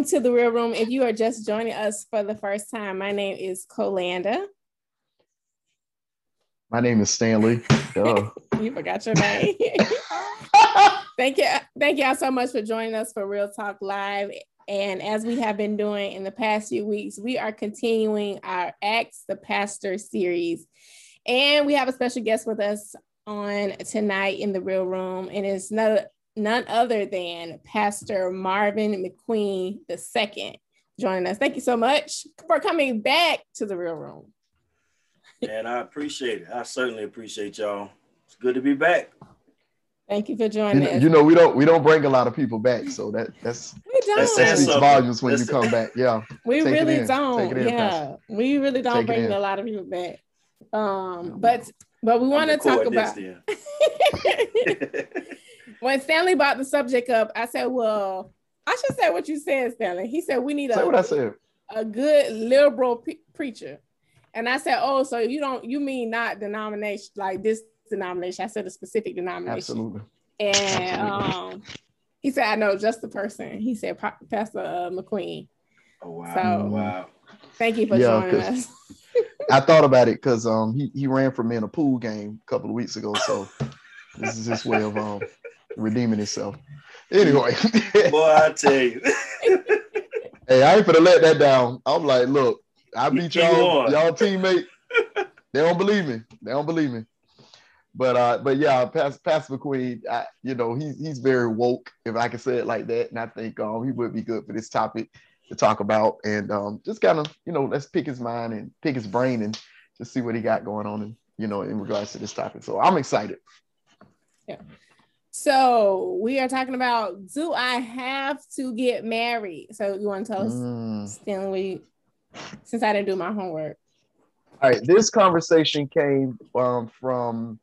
Welcome to the Real Room. If you are just joining us for the first time, my name is Colanda. My name is Stanley. you forgot your name. thank you. Thank y'all so much for joining us for Real Talk Live. And as we have been doing in the past few weeks, we are continuing our Ask the Pastor series. And we have a special guest with us on tonight in the Real Room. And it's none, none other than Pastor Marvin McQueen II joining us. Thank you so much for coming back to the Real Room. And I appreciate it. I certainly appreciate y'all. It's good to be back. Thank you for joining you know, us. You know, we don't we don't bring a lot of people back, so that that's we that speaks volumes when you come back. Yeah, we Take really don't. In, yeah, we really don't Take bring a lot of people back. Um, but but we want to talk about. when Stanley brought the subject up, I said, "Well, I should say what you said, Stanley." He said, "We need say a what I said. a good liberal pe- preacher." And I said, "Oh, so you don't you mean not denomination like this denomination. I said a specific denomination. Absolutely. And Absolutely. um, he said, I know just the person. He said, Pastor uh, McQueen. Oh, wow. So, wow. Thank you for yeah, joining us. I thought about it because um, he, he ran for me in a pool game a couple of weeks ago. So this is his way of um, redeeming itself. Anyway. Boy, I tell you. hey, I ain't gonna let that down. I'm like, look, I beat y'all, y'all teammate. They don't believe me. They don't believe me but uh, but yeah, Pastor, Pastor McQueen, I, you know, he's he's very woke, if I can say it like that, and I think um he would be good for this topic to talk about, and um just kind of you know let's pick his mind and pick his brain and just see what he got going on, and you know, in regards to this topic. So I'm excited. Yeah. So we are talking about do I have to get married? So you want to tell us, mm. Stanley, since I didn't do my homework. All right, this conversation came um, from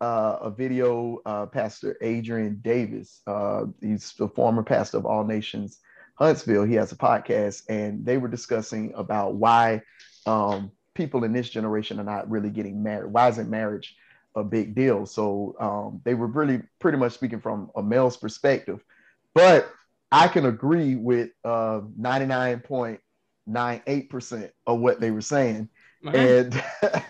uh, a video, uh, Pastor Adrian Davis. Uh, he's the former pastor of All Nations Huntsville. He has a podcast, and they were discussing about why um, people in this generation are not really getting married. Why isn't marriage a big deal? So um, they were really pretty much speaking from a male's perspective. But I can agree with 99.98% uh, of what they were saying. And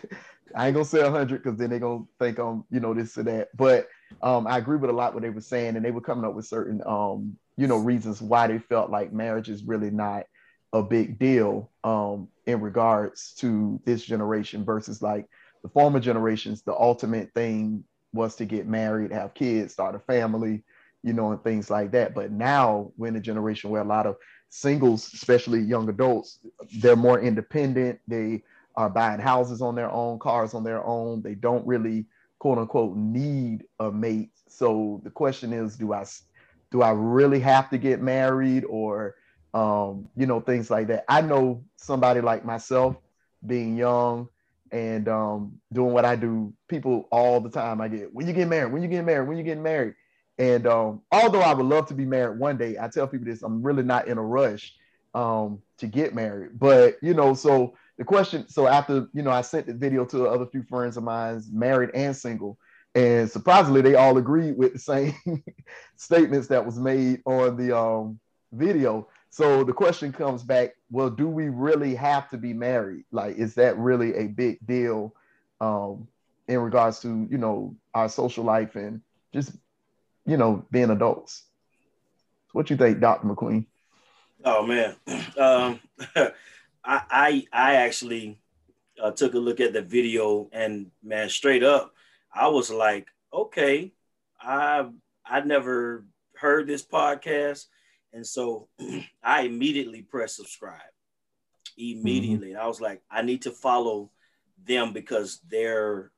I ain't gonna say hundred because then they're gonna think I'm, you know, this or that. But um, I agree with a lot what they were saying, and they were coming up with certain, um, you know, reasons why they felt like marriage is really not a big deal um, in regards to this generation versus like the former generations. The ultimate thing was to get married, have kids, start a family, you know, and things like that. But now we're in a generation where a lot of singles, especially young adults, they're more independent. They are buying houses on their own, cars on their own. They don't really quote unquote need a mate. So the question is, do I do I really have to get married or um, you know, things like that. I know somebody like myself being young and um, doing what I do, people all the time I get, when you get married, when you get married, when you get married. And um, although I would love to be married one day, I tell people this, I'm really not in a rush um, to get married. But, you know, so the question so after you know i sent the video to other few friends of mine married and single and surprisingly they all agreed with the same statements that was made on the um, video so the question comes back well do we really have to be married? Like is that really a big deal um, in regards to you know our social life and just you know being adults? What you think dr mcqueen? Oh man. Um, I I, I actually uh, took a look at the video and man, straight up, I was like, okay, I I never heard this podcast, and so I immediately pressed subscribe. Immediately, mm-hmm. I was like, I need to follow them because they're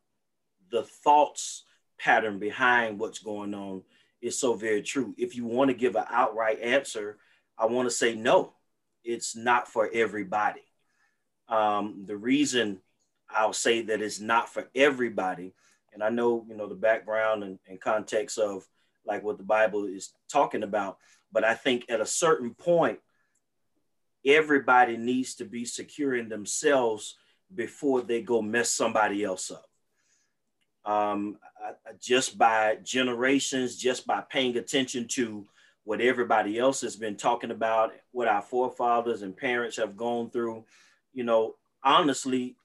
the thoughts pattern behind what's going on is so very true. If you want to give an outright answer, I want to say no it's not for everybody. Um, the reason I'll say that it's not for everybody, and I know you know the background and, and context of like what the Bible is talking about, but I think at a certain point, everybody needs to be securing themselves before they go mess somebody else up. Um, I, I, just by generations, just by paying attention to what everybody else has been talking about, what our forefathers and parents have gone through. You know, honestly,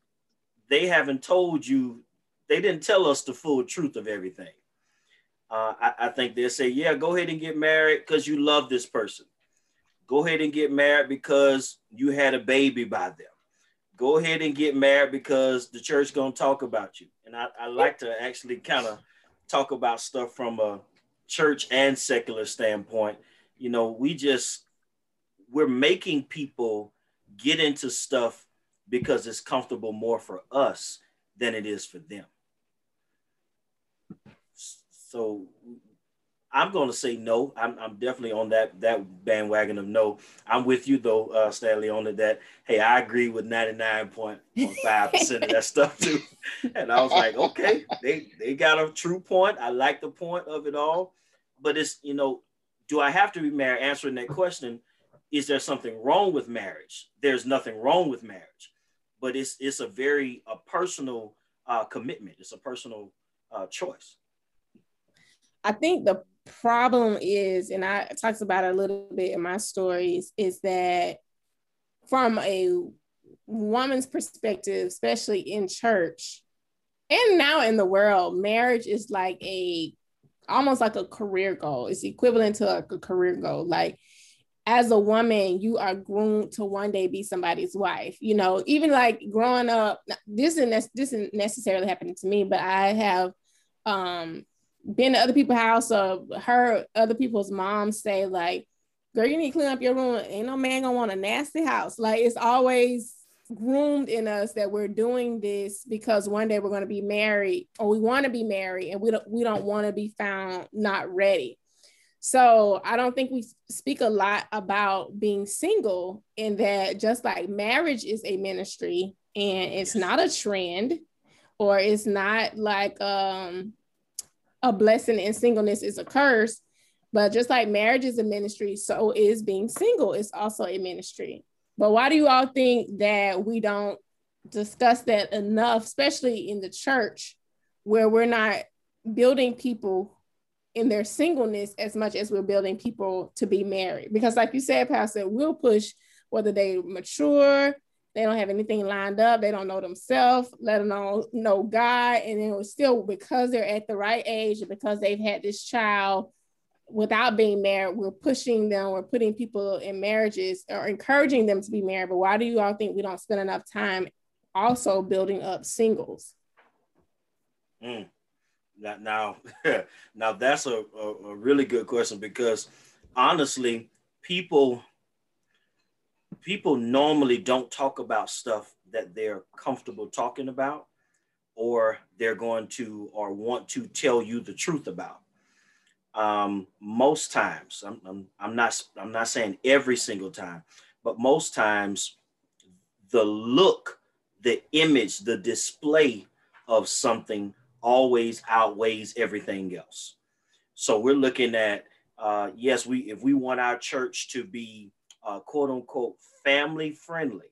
they haven't told you, they didn't tell us the full truth of everything. Uh, I, I think they'll say, yeah, go ahead and get married because you love this person. Go ahead and get married because you had a baby by them. Go ahead and get married because the church gonna talk about you. And I, I like to actually kind of talk about stuff from a church and secular standpoint. You know, we just we're making people get into stuff because it's comfortable more for us than it is for them. So I'm going to say no. I'm, I'm definitely on that that bandwagon of no. I'm with you though, uh, Stanley, on it. That hey, I agree with 99.5 percent of that stuff too. And I was like, okay, they they got a true point. I like the point of it all, but it's you know, do I have to be married? Answering that question, is there something wrong with marriage? There's nothing wrong with marriage, but it's it's a very a personal uh, commitment. It's a personal uh, choice. I think the problem is, and I talked about it a little bit in my stories, is that from a woman's perspective, especially in church and now in the world, marriage is like a almost like a career goal. It's equivalent to like a career goal. Like as a woman, you are groomed to one day be somebody's wife. You know, even like growing up, this isn't this isn't necessarily happening to me, but I have um been to other people's house or heard other people's moms say like, girl, you need to clean up your room. Ain't no man gonna want a nasty house. Like it's always groomed in us that we're doing this because one day we're going to be married or we want to be married and we don't we don't want to be found not ready. So I don't think we speak a lot about being single in that just like marriage is a ministry and it's not a trend or it's not like um a blessing and singleness is a curse. But just like marriage is a ministry, so is being single is also a ministry. But why do you all think that we don't discuss that enough, especially in the church, where we're not building people in their singleness as much as we're building people to be married? Because, like you said, Pastor, we'll push whether they mature, they don't have anything lined up. They don't know themselves, let alone know God. And it was still because they're at the right age and because they've had this child without being married, we're pushing them, we're putting people in marriages or encouraging them to be married. But why do you all think we don't spend enough time also building up singles? Mm. Now, now that's a, a, a really good question because honestly, people people normally don't talk about stuff that they're comfortable talking about or they're going to or want to tell you the truth about. Um, most times I'm, I'm, I'm not i'm not saying every single time but most times the look the image the display of something always outweighs everything else. So we're looking at uh, yes we if we want our church to be uh, quote unquote family friendly.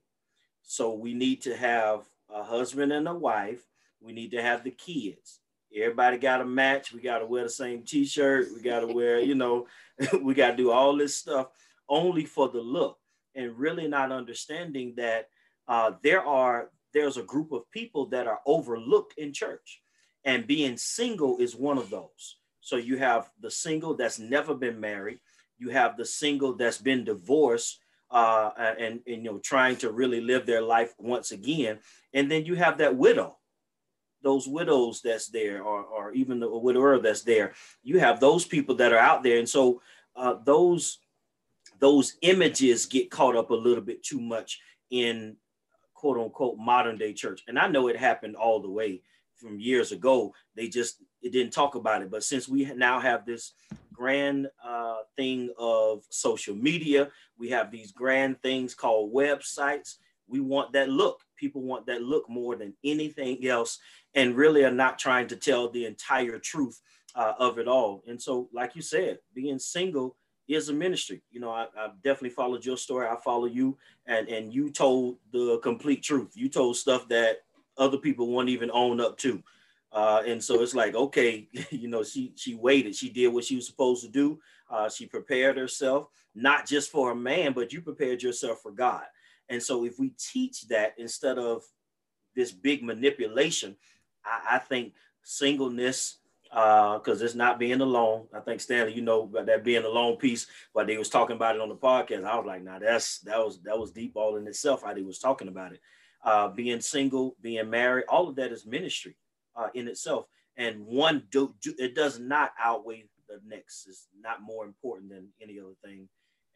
So we need to have a husband and a wife. We need to have the kids. Everybody got to match. We got to wear the same t-shirt. We got to wear, you know, we got to do all this stuff only for the look and really not understanding that uh, there are there's a group of people that are overlooked in church and being single is one of those so you have the single that's never been married you have the single that's been divorced uh, and, and you know trying to really live their life once again, and then you have that widow, those widows that's there, or, or even the widower that's there. You have those people that are out there, and so uh, those those images get caught up a little bit too much in quote unquote modern day church. And I know it happened all the way from years ago. They just it didn't talk about it. But since we now have this grand uh, thing of social media, we have these grand things called websites. We want that look. People want that look more than anything else, and really are not trying to tell the entire truth uh, of it all. And so, like you said, being single is a ministry. You know, I, have definitely followed your story. I follow you, and and you told the complete truth. You told stuff that other people won't even own up to. Uh, and so it's like, okay, you know, she she waited. She did what she was supposed to do. Uh, she prepared herself, not just for a man, but you prepared yourself for God. And so if we teach that instead of this big manipulation, I, I think singleness, uh, because uh, it's not being alone. I think Stanley, you know about that being alone piece, but they was talking about it on the podcast. I was like, nah, that's that was that was deep all in itself. How they was talking about it. Uh, being single, being married, all of that is ministry uh, in itself, and one do, do, it does not outweigh the next. It's not more important than any other thing.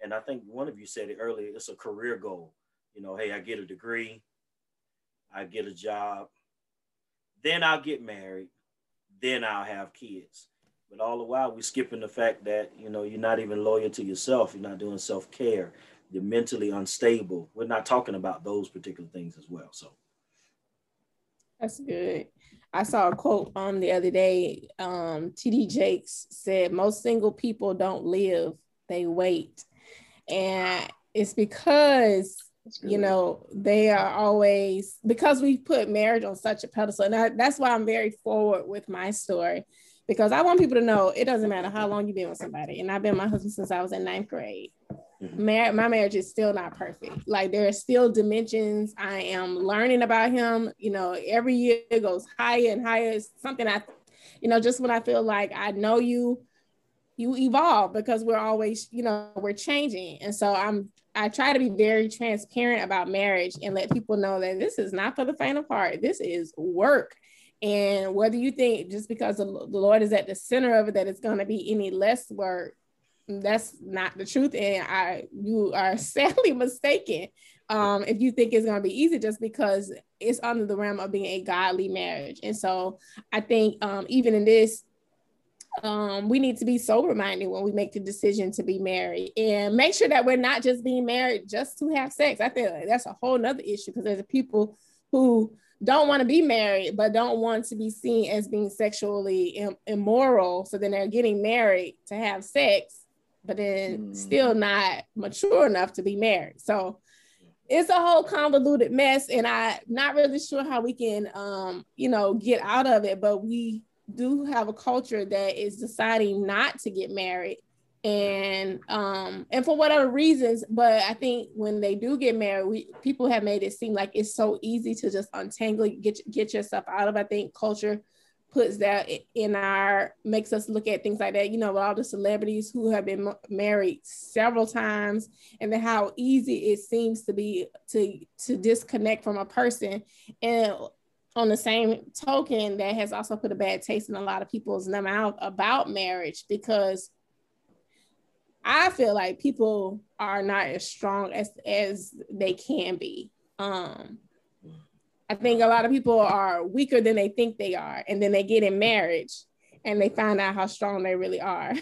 And I think one of you said it earlier. It's a career goal. You know, hey, I get a degree, I get a job, then I'll get married, then I'll have kids. But all the while, we're skipping the fact that you know you're not even loyal to yourself. You're not doing self care. You're mentally unstable. We're not talking about those particular things as well. So that's good. I saw a quote on the other day. Um, TD Jakes said, Most single people don't live, they wait. And it's because, you know, they are always, because we put marriage on such a pedestal. And I, that's why I'm very forward with my story, because I want people to know it doesn't matter how long you've been with somebody. And I've been with my husband since I was in ninth grade. Mm-hmm. Mar- my marriage is still not perfect. Like there are still dimensions. I am learning about him. You know, every year it goes higher and higher. It's something I, you know, just when I feel like I know you, you evolve because we're always, you know, we're changing. And so I'm I try to be very transparent about marriage and let people know that this is not for the faint of heart. This is work. And whether you think just because the Lord is at the center of it that it's going to be any less work, that's not the truth and i you are sadly mistaken. Um, if you think it's going to be easy just because it's under the realm of being a godly marriage. And so i think um, even in this um, we need to be sober minded when we make the decision to be married. And make sure that we're not just being married just to have sex. I think that's a whole nother issue because there's people who don't want to be married but don't want to be seen as being sexually Im- immoral. So then they're getting married to have sex but then mm. still not mature enough to be married. So it's a whole convoluted mess, and I'm not really sure how we can, um, you know, get out of it. But we do have a culture that is deciding not to get married, and um, and for whatever reasons. But I think when they do get married, we people have made it seem like it's so easy to just untangle, get get yourself out of. I think culture puts that in our makes us look at things like that. You know all the celebrities who have been married several times and then how easy it seems to be to to disconnect from a person. And on the same token that has also put a bad taste in a lot of people's mouth about marriage because i feel like people are not as strong as as they can be. Um I think a lot of people are weaker than they think they are, and then they get in marriage and they find out how strong they really are.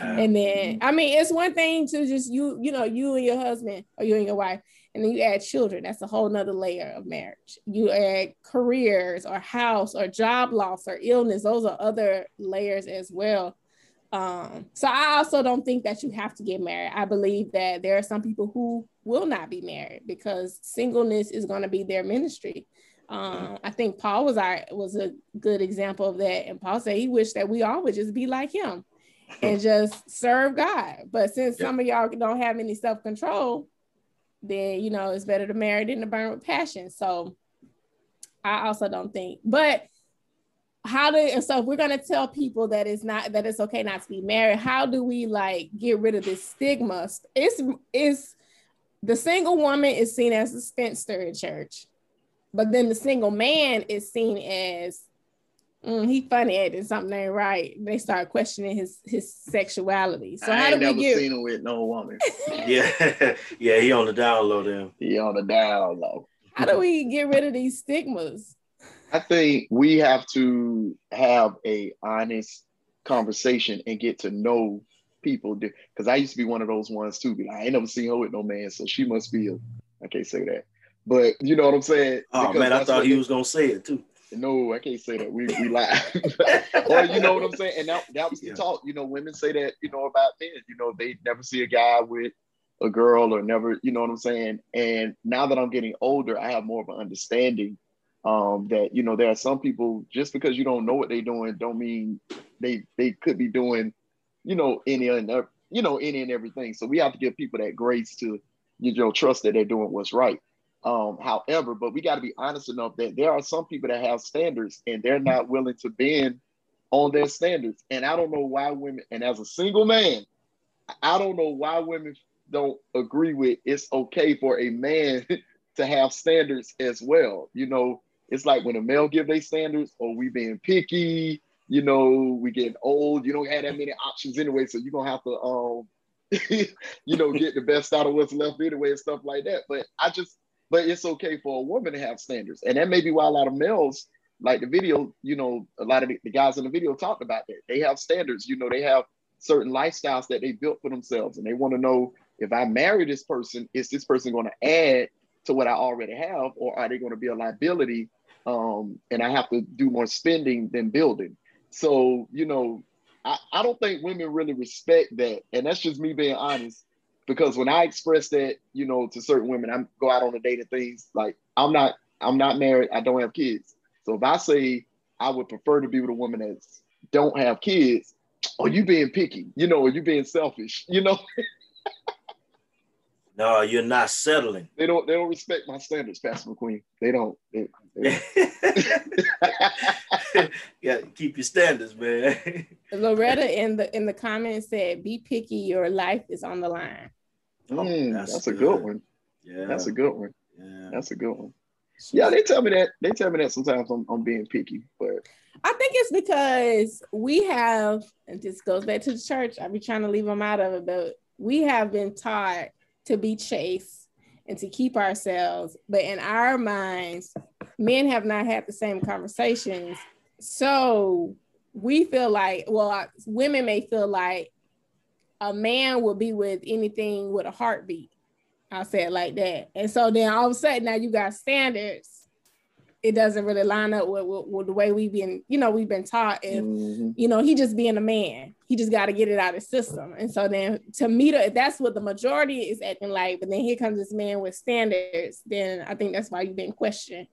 Uh, and then, mm-hmm. I mean, it's one thing to just you, you know, you and your husband or you and your wife, and then you add children. That's a whole nother layer of marriage. You add careers or house or job loss or illness. Those are other layers as well. Um, so I also don't think that you have to get married. I believe that there are some people who will not be married because singleness is going to be their ministry. Um, I think Paul was our was a good example of that. And Paul said he wished that we all would just be like him and just serve God. But since some of y'all don't have any self-control, then you know it's better to marry than to burn with passion. So I also don't think, but how do so if we're gonna tell people that it's not that it's okay not to be married, how do we like get rid of this stigma? It's it's the single woman is seen as a spinster in church, but then the single man is seen as mm, he funny acting something ain't right. They start questioning his his sexuality. So I how do we get? Seen him with no woman. yeah, yeah, he on the down low. Then he on the down low. How do we get rid of these stigmas? I think we have to have a honest conversation and get to know people. Because I used to be one of those ones too. Be like, I ain't never seen her with no man, so she must be a. I can't say that, but you know what I'm saying. Oh because man, I thought he was gonna say it too. No, I can't say that. We we lie. or you know what I'm saying? And that, that was the yeah. talk. You know, women say that, you know, about men. You know, they never see a guy with a girl or never, you know what I'm saying? And now that I'm getting older, I have more of an understanding Um, that you know, there are some people just because you don't know what they're doing, don't mean they they could be doing, you know, any and you know any and everything. So we have to give people that grace to, you know, trust that they're doing what's right. Um, however, but we got to be honest enough that there are some people that have standards and they're not willing to bend on their standards. And I don't know why women, and as a single man, I don't know why women don't agree with it's okay for a man to have standards as well. You know, it's like when a male give their standards, or we being picky, you know, we getting old, you don't have that many options anyway, so you're gonna have to um you know get the best out of what's left anyway and stuff like that. But I just but it's okay for a woman to have standards. And that may be why a lot of males, like the video, you know, a lot of the guys in the video talked about that. They have standards, you know, they have certain lifestyles that they built for themselves. And they want to know if I marry this person, is this person going to add to what I already have, or are they going to be a liability? Um, and I have to do more spending than building. So, you know, I, I don't think women really respect that. And that's just me being honest because when I express that, you know, to certain women, I go out on a date and things like I'm not, I'm not married, I don't have kids. So if I say I would prefer to be with a woman that don't have kids, or you being picky, you know, or you being selfish, you know. no, you're not settling. They don't. They don't respect my standards, Pastor McQueen. They don't. They, they don't. yeah, keep your standards, man. Loretta in the in the comments said, "Be picky. Your life is on the line." Mm, that's, that's a good one. Yeah, that's a good one. Yeah, that's a good one. Yeah, they tell me that. They tell me that sometimes I'm, I'm being picky, but I think it's because we have, and this goes back to the church. I be trying to leave them out of it, but we have been taught to be chaste and to keep ourselves. But in our minds, men have not had the same conversations. So we feel like, well, women may feel like a man will be with anything with a heartbeat. I'll say it like that. And so then all of a sudden now you got standards. It doesn't really line up with, with, with the way we've been, you know, we've been taught. If mm-hmm. you know, he just being a man, he just got to get it out of his system. And so then to me, that's what the majority is acting like. But then here comes this man with standards. Then I think that's why you've been questioned.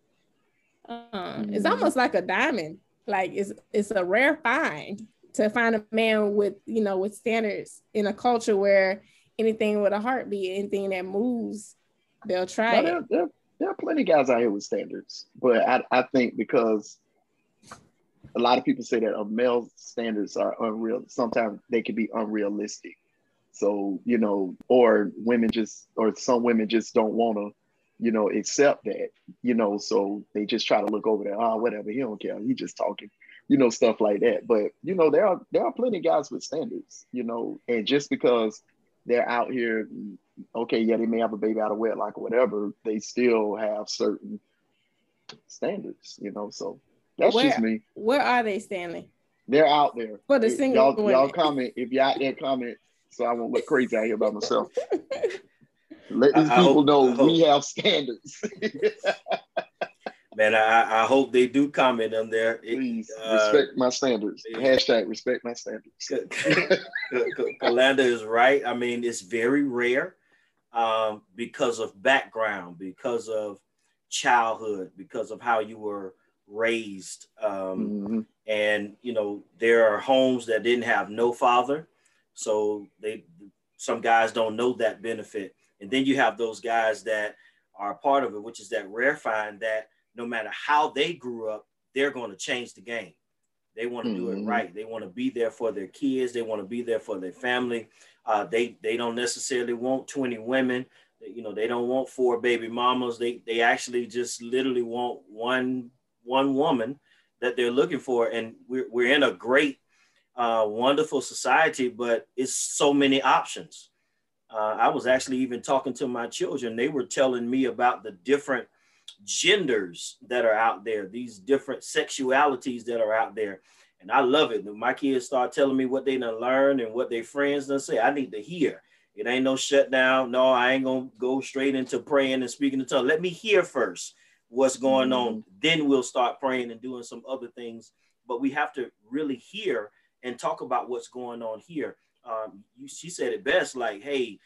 Um, mm-hmm. It's almost like a diamond. Like it's it's a rare find to find a man with you know with standards in a culture where anything with a heartbeat, anything that moves, they'll try well, there, there, there, are plenty of guys out here with standards, but I, I think because a lot of people say that a male standards are unreal. Sometimes they can be unrealistic. So, you know, or women just, or some women just don't want to, you know, accept that, you know, so they just try to look over there. Oh, whatever. He don't care. He just talking, you know, stuff like that. But, you know, there are, there are plenty of guys with standards, you know, and just because they're out here, okay, yeah, they may have a baby out of wedlock or whatever, they still have certain standards, you know. So that's where, just me. Where are they, Stanley? They're out there. For the single y'all, y'all comment if y'all out there comment, so I won't look crazy out here by myself. Let these I, people hope, know we have standards. Man, I, I hope they do comment on there. Please uh, respect my standards. Hashtag respect my standards. Kalanda is right. I mean, it's very rare um, because of background, because of childhood, because of how you were raised. Um, mm-hmm. And you know, there are homes that didn't have no father, so they some guys don't know that benefit. And then you have those guys that are part of it, which is that rare find that no matter how they grew up, they're going to change the game. They want to mm-hmm. do it mm-hmm. right. They want to be there for their kids. They want to be there for their family. Uh, they they don't necessarily want 20 women. You know, they don't want four baby mamas. They they actually just literally want one one woman that they're looking for. And we're we're in a great, uh, wonderful society, but it's so many options. Uh, I was actually even talking to my children. They were telling me about the different genders that are out there, these different sexualities that are out there. And I love it. When my kids start telling me what they done learn and what their friends done say, I need to hear. It ain't no shutdown. No, I ain't gonna go straight into praying and speaking in tongues. Let me hear first what's going mm-hmm. on. Then we'll start praying and doing some other things. But we have to really hear and talk about what's going on here. Um, you, she said it best, like, "Hey,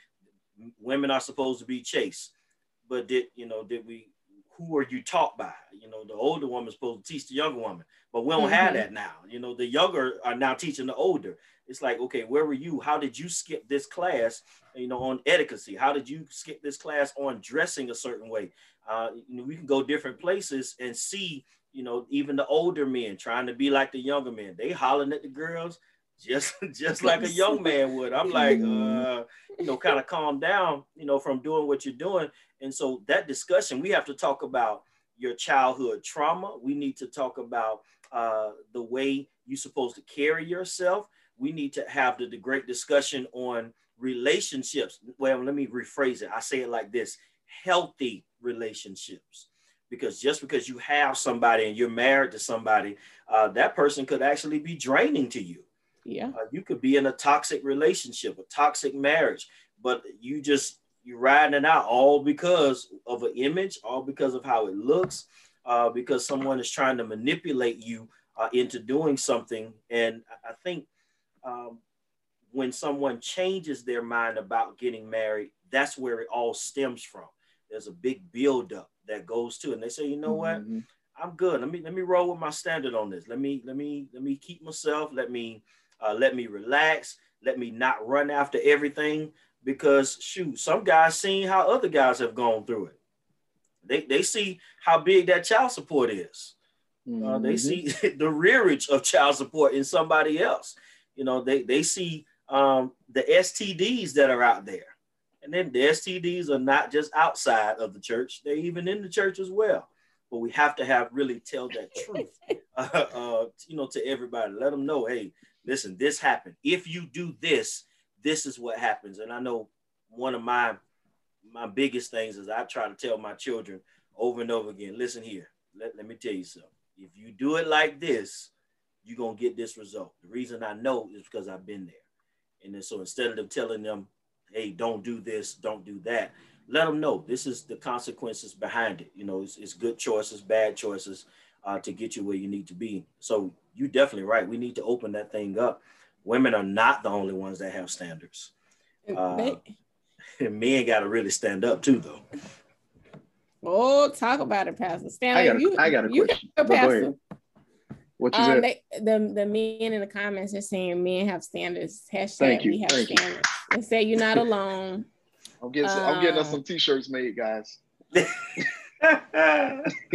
women are supposed to be chaste," but did you know? Did we who are you taught by? You know, the older woman's supposed to teach the younger woman, but we don't mm-hmm. have that now. You know, the younger are now teaching the older. It's like, okay, where were you? How did you skip this class? You know, on etiquette. How did you skip this class on dressing a certain way? Uh, you know, we can go different places and see. You know, even the older men trying to be like the younger men. They hollering at the girls just just like a young man would. I'm like, uh, you know, kind of calm down, you know, from doing what you're doing. And so that discussion, we have to talk about your childhood trauma. We need to talk about uh, the way you're supposed to carry yourself. We need to have the, the great discussion on relationships. Well, let me rephrase it. I say it like this healthy relationships. Because just because you have somebody and you're married to somebody, uh, that person could actually be draining to you. Yeah. Uh, you could be in a toxic relationship, a toxic marriage, but you just you're riding it out all because of an image, all because of how it looks, uh, because someone is trying to manipulate you uh, into doing something. And I think um, when someone changes their mind about getting married, that's where it all stems from. There's a big buildup that goes to, and they say, you know mm-hmm. what, I'm good. Let me let me roll with my standard on this. Let me let me let me keep myself. Let me uh, let me relax. Let me not run after everything because shoot, some guys seen how other guys have gone through it. They, they see how big that child support is. Mm-hmm. Uh, they mm-hmm. see the rearage of child support in somebody else. You know, they, they see um, the STDs that are out there. And then the STDs are not just outside of the church, they're even in the church as well. But we have to have really tell that truth, uh, uh, you know, to everybody. Let them know, hey, listen, this happened. If you do this, this is what happens. And I know one of my my biggest things is I try to tell my children over and over again, listen here, let, let me tell you something. If you do it like this, you're gonna get this result. The reason I know is because I've been there. And then so instead of telling them, hey, don't do this, don't do that, let them know this is the consequences behind it. You know, it's, it's good choices, bad choices uh, to get you where you need to be. So you're definitely right. We need to open that thing up women are not the only ones that have standards. Uh, men got to really stand up too, though. Oh, talk about it, Pastor Stanley. I got a, you, I got a you question. Go, Pastor. What you um. They, the the men in the comments are saying men have standards. Hashtag Thank you. we have Thank standards. You. They say you're not alone. I'm getting um, I'm getting us um, some t-shirts made, guys.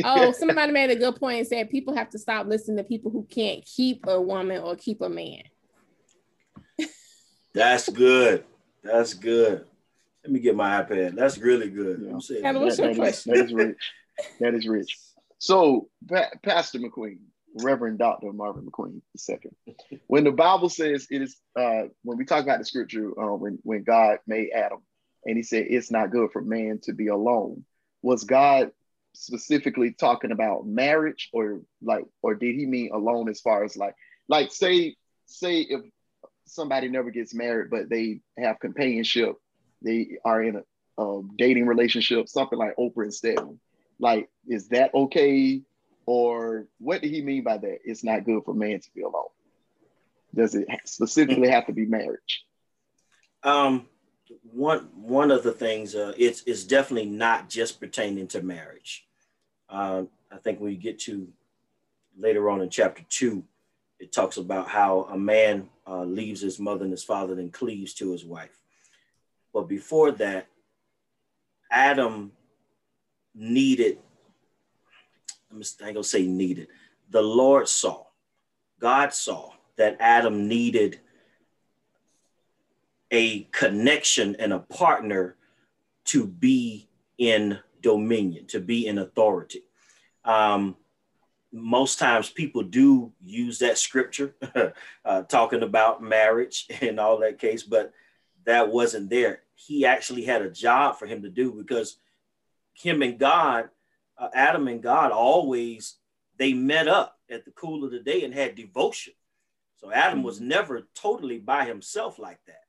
oh, somebody made a good point and said people have to stop listening to people who can't keep a woman or keep a man. That's good. That's good. Let me get my iPad. That's really good. Yeah. I'm saying that, that, that, is, that is rich. That is rich. So, pa- Pastor McQueen, Reverend Dr. Marvin McQueen II. When the Bible says it is, uh, when we talk about the scripture, uh, when, when God made Adam and he said it's not good for man to be alone, was God specifically talking about marriage or like, or did he mean alone as far as like, like say, say if somebody never gets married, but they have companionship. They are in a, a dating relationship, something like Oprah and Stedman. Like, is that okay? Or what did he mean by that? It's not good for man to be alone. Does it specifically have to be marriage? Um, one one of the things uh, it's it's definitely not just pertaining to marriage. Uh, I think when you get to later on in chapter two, it talks about how a man uh, leaves his mother and his father and cleaves to his wife. But before that, Adam needed, I'm going to say needed, the Lord saw, God saw that Adam needed a connection and a partner to be in dominion, to be in authority. Um, most times people do use that scripture uh, talking about marriage and all that case, but that wasn't there. He actually had a job for him to do because him and God, uh, Adam and God, always they met up at the cool of the day and had devotion. So Adam was mm-hmm. never totally by himself like that.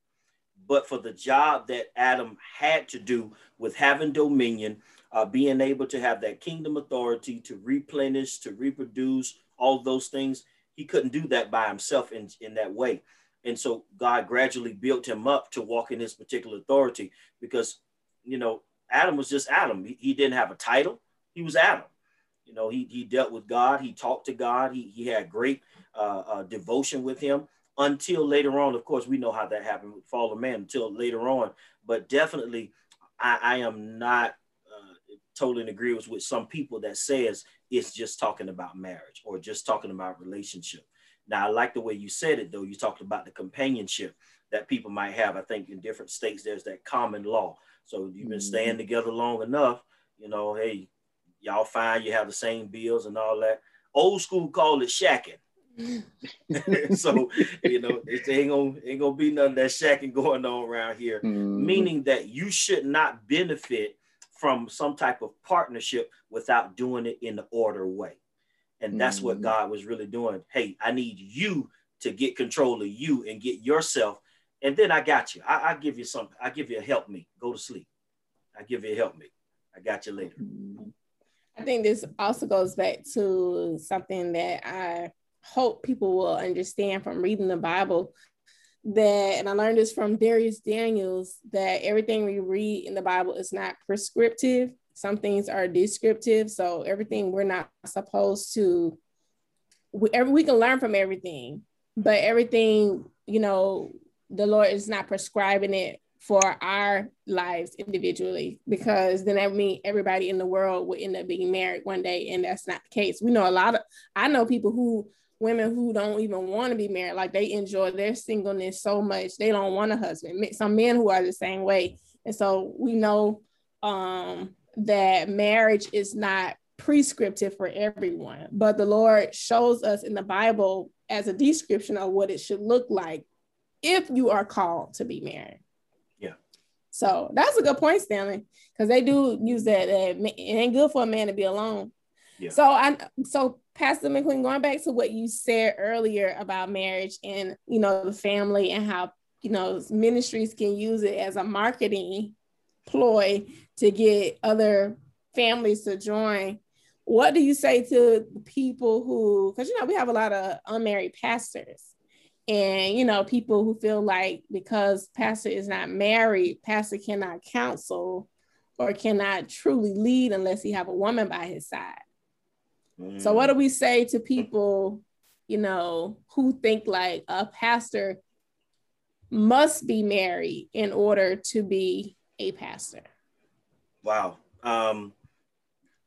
But for the job that Adam had to do with having dominion, uh, being able to have that kingdom authority to replenish, to reproduce, all those things. He couldn't do that by himself in, in that way. And so God gradually built him up to walk in his particular authority because, you know, Adam was just Adam. He, he didn't have a title. he was Adam. You know, he, he dealt with God. He talked to God. He, he had great uh, uh, devotion with him until later on. Of course, we know how that happened with fall of man until later on. But definitely, I, I am not totally in agreement with some people that says it's just talking about marriage or just talking about relationship. Now, I like the way you said it, though. You talked about the companionship that people might have. I think in different states, there's that common law. So you've been mm-hmm. staying together long enough, you know, hey, y'all fine, you have the same bills and all that. Old school call it shacking. so you know it ain't gonna ain't gonna be none of that shacking going on around here. Mm. Meaning that you should not benefit from some type of partnership without doing it in the order way. And that's mm. what God was really doing. Hey, I need you to get control of you and get yourself. And then I got you. I, I give you something. I give you a help me. Go to sleep. I give you a help me. I got you later. I think this also goes back to something that I hope people will understand from reading the Bible. That, and I learned this from Dharius Daniels, that everything we read in the Bible is not prescriptive. Some things are descriptive. So everything we're not supposed to, we, every, we can learn from everything, but everything, you know, the Lord is not prescribing it for our lives individually because then that means everybody in the world would end up being married one day and that's not the case we know a lot of i know people who women who don't even want to be married like they enjoy their singleness so much they don't want a husband some men who are the same way and so we know um, that marriage is not prescriptive for everyone but the lord shows us in the bible as a description of what it should look like if you are called to be married Yeah. so that's a good point, Stanley, because they do use that. that it ain't good for a man to be alone. So I so Pastor McQueen, going back to what you said earlier about marriage and you know the family and how you know ministries can use it as a marketing ploy to get other families to join. What do you say to people who, because you know we have a lot of unmarried pastors, and you know people who feel like because pastor is not married pastor cannot counsel or cannot truly lead unless he have a woman by his side mm. so what do we say to people you know who think like a pastor must be married in order to be a pastor wow um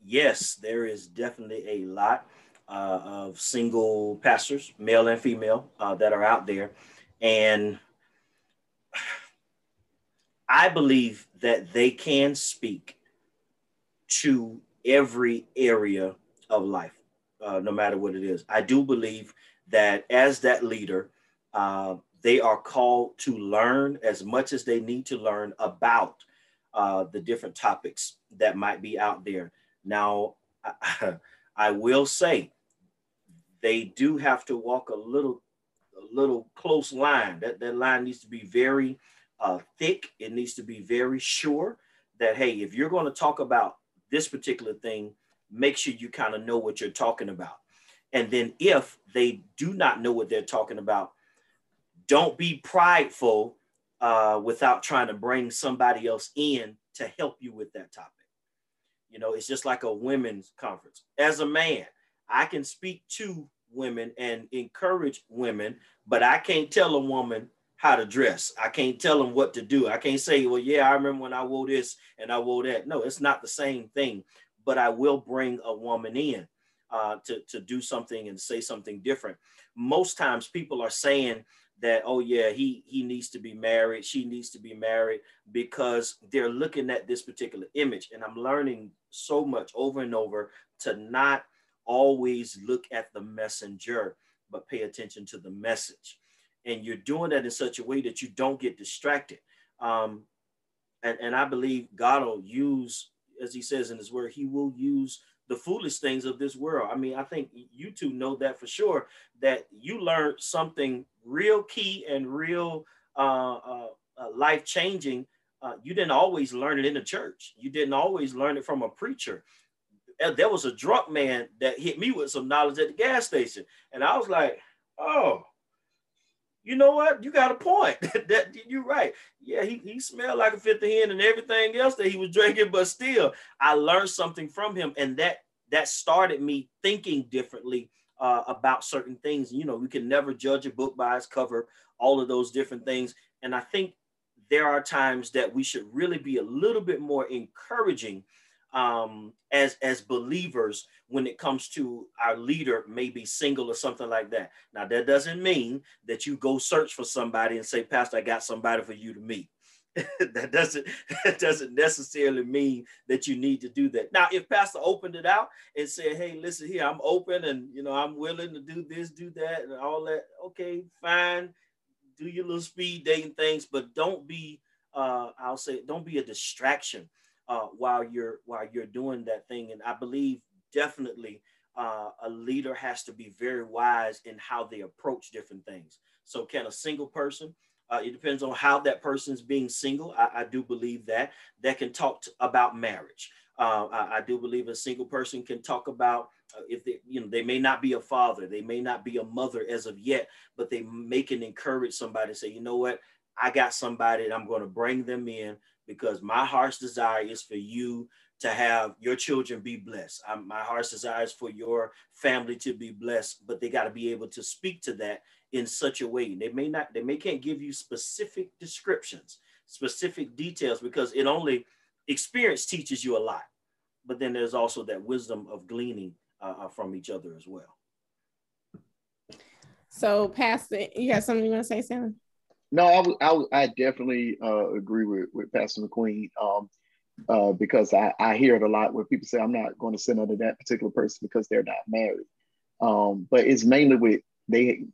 yes there is definitely a lot uh, of single pastors, male and female, uh, that are out there. And I believe that they can speak to every area of life, uh, no matter what it is. I do believe that as that leader, uh, they are called to learn as much as they need to learn about uh, the different topics that might be out there. Now, I, I will say they do have to walk a little a little close line. That that line needs to be very uh, thick. It needs to be very sure that hey, if you're going to talk about this particular thing, make sure you kind of know what you're talking about. And then if they do not know what they're talking about, don't be prideful uh, without trying to bring somebody else in to help you with that topic. You know, it's just like a women's conference. As a man, I can speak to women and encourage women, but I can't tell a woman how to dress. I can't tell them what to do. I can't say, well, yeah, I remember when I wore this and I wore that. No, it's not the same thing, but I will bring a woman in uh, to, to do something and say something different. Most times people are saying that, oh yeah, he, he needs to be married. She needs to be married because they're looking at this particular image. And I'm learning so much over and over to not always look at the messenger, but pay attention to the message. And you're doing that in such a way that you don't get distracted. Um, and, and I believe God will use, as he says in his word, he will use the foolish things of this world. I mean, I think you two know that for sure, that you learned something real key and real uh, uh, uh, life changing. Uh, you didn't always learn it in the church. You didn't always learn it from a preacher there was a drunk man that hit me with some knowledge at the gas station. And I was like, oh, you know what? You got a point. that you're right. Yeah, he, he smelled like a 50 hen and everything else that he was drinking, but still, I learned something from him, and that that started me thinking differently uh, about certain things. You know, we can never judge a book by its cover, all of those different things. And I think there are times that we should really be a little bit more encouraging um, as as believers when it comes to our leader maybe single or something like that. Now that doesn't mean that you go search for somebody and say, Pastor, I got somebody for you to meet. that doesn't that doesn't necessarily mean that you need to do that. Now, if Pastor opened it out and said, "Hey, listen here, I'm open, and you know I'm willing to do this, do that, and all that," okay, fine, do your little speed dating things, but don't be, uh, I'll say, don't be a distraction uh, while you're while you're doing that thing. And I believe definitely uh, a leader has to be very wise in how they approach different things. So, can a single person? Uh, it depends on how that person's being single. I, I do believe that that can talk to, about marriage. Uh, I, I, do believe a single person can talk about uh, if they, you know, they may not be a father, they may not be a mother as of yet, but they make and encourage somebody to say, you know what, I got somebody and I'm going to bring them in because my heart's desire is for you to have your children be blessed. I'm, my heart's desire is for your family to be blessed, but they got to be able to speak to that in such a way. They may not, they may can't give you specific descriptions, specific details, because it only experience teaches you a lot. But then there's also that wisdom of gleaning uh, uh from each other as well. So, Pastor, you got something you want to say, Sam? No, I, I, I definitely uh, agree with, with Pastor McQueen um, uh, because I, I hear it a lot where people say, I'm not going to send under that particular person because they're not married. Um, but it's mainly with, they,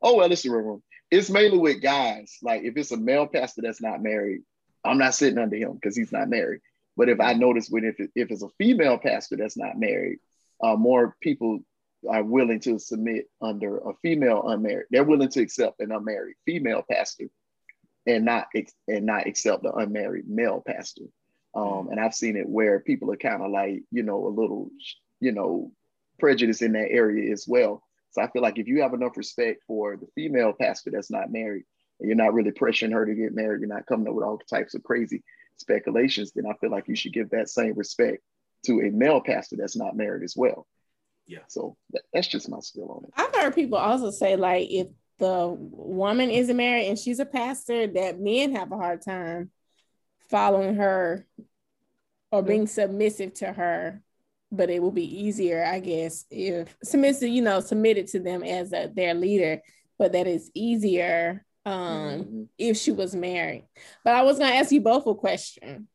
oh, well, it's the room. It's mainly with guys. Like if it's a male pastor that's not married, I'm not sitting under him because he's not married. But if I notice when if, it, if it's a female pastor that's not married, uh, more people are willing to submit under a female unmarried. They're willing to accept an unmarried female pastor and not and not accept the unmarried male pastor. Um, and I've seen it where people are kind of like, you know, a little, you know, prejudice in that area as well. So I feel like if you have enough respect for the female pastor that's not married, and you're not really pressuring her to get married, you're not coming up with all types of crazy speculations, then I feel like you should give that same respect to a male pastor that's not married as well. Yeah. So that, that's just my skill on it. I've heard people also say like if the woman isn't married and she's a pastor, that men have a hard time following her or being submissive to her. But it will be easier, I guess, if submissive, you know, submitted to them as a, their leader. But that is easier um, mm-hmm. if she was married. But I was gonna ask you both a question.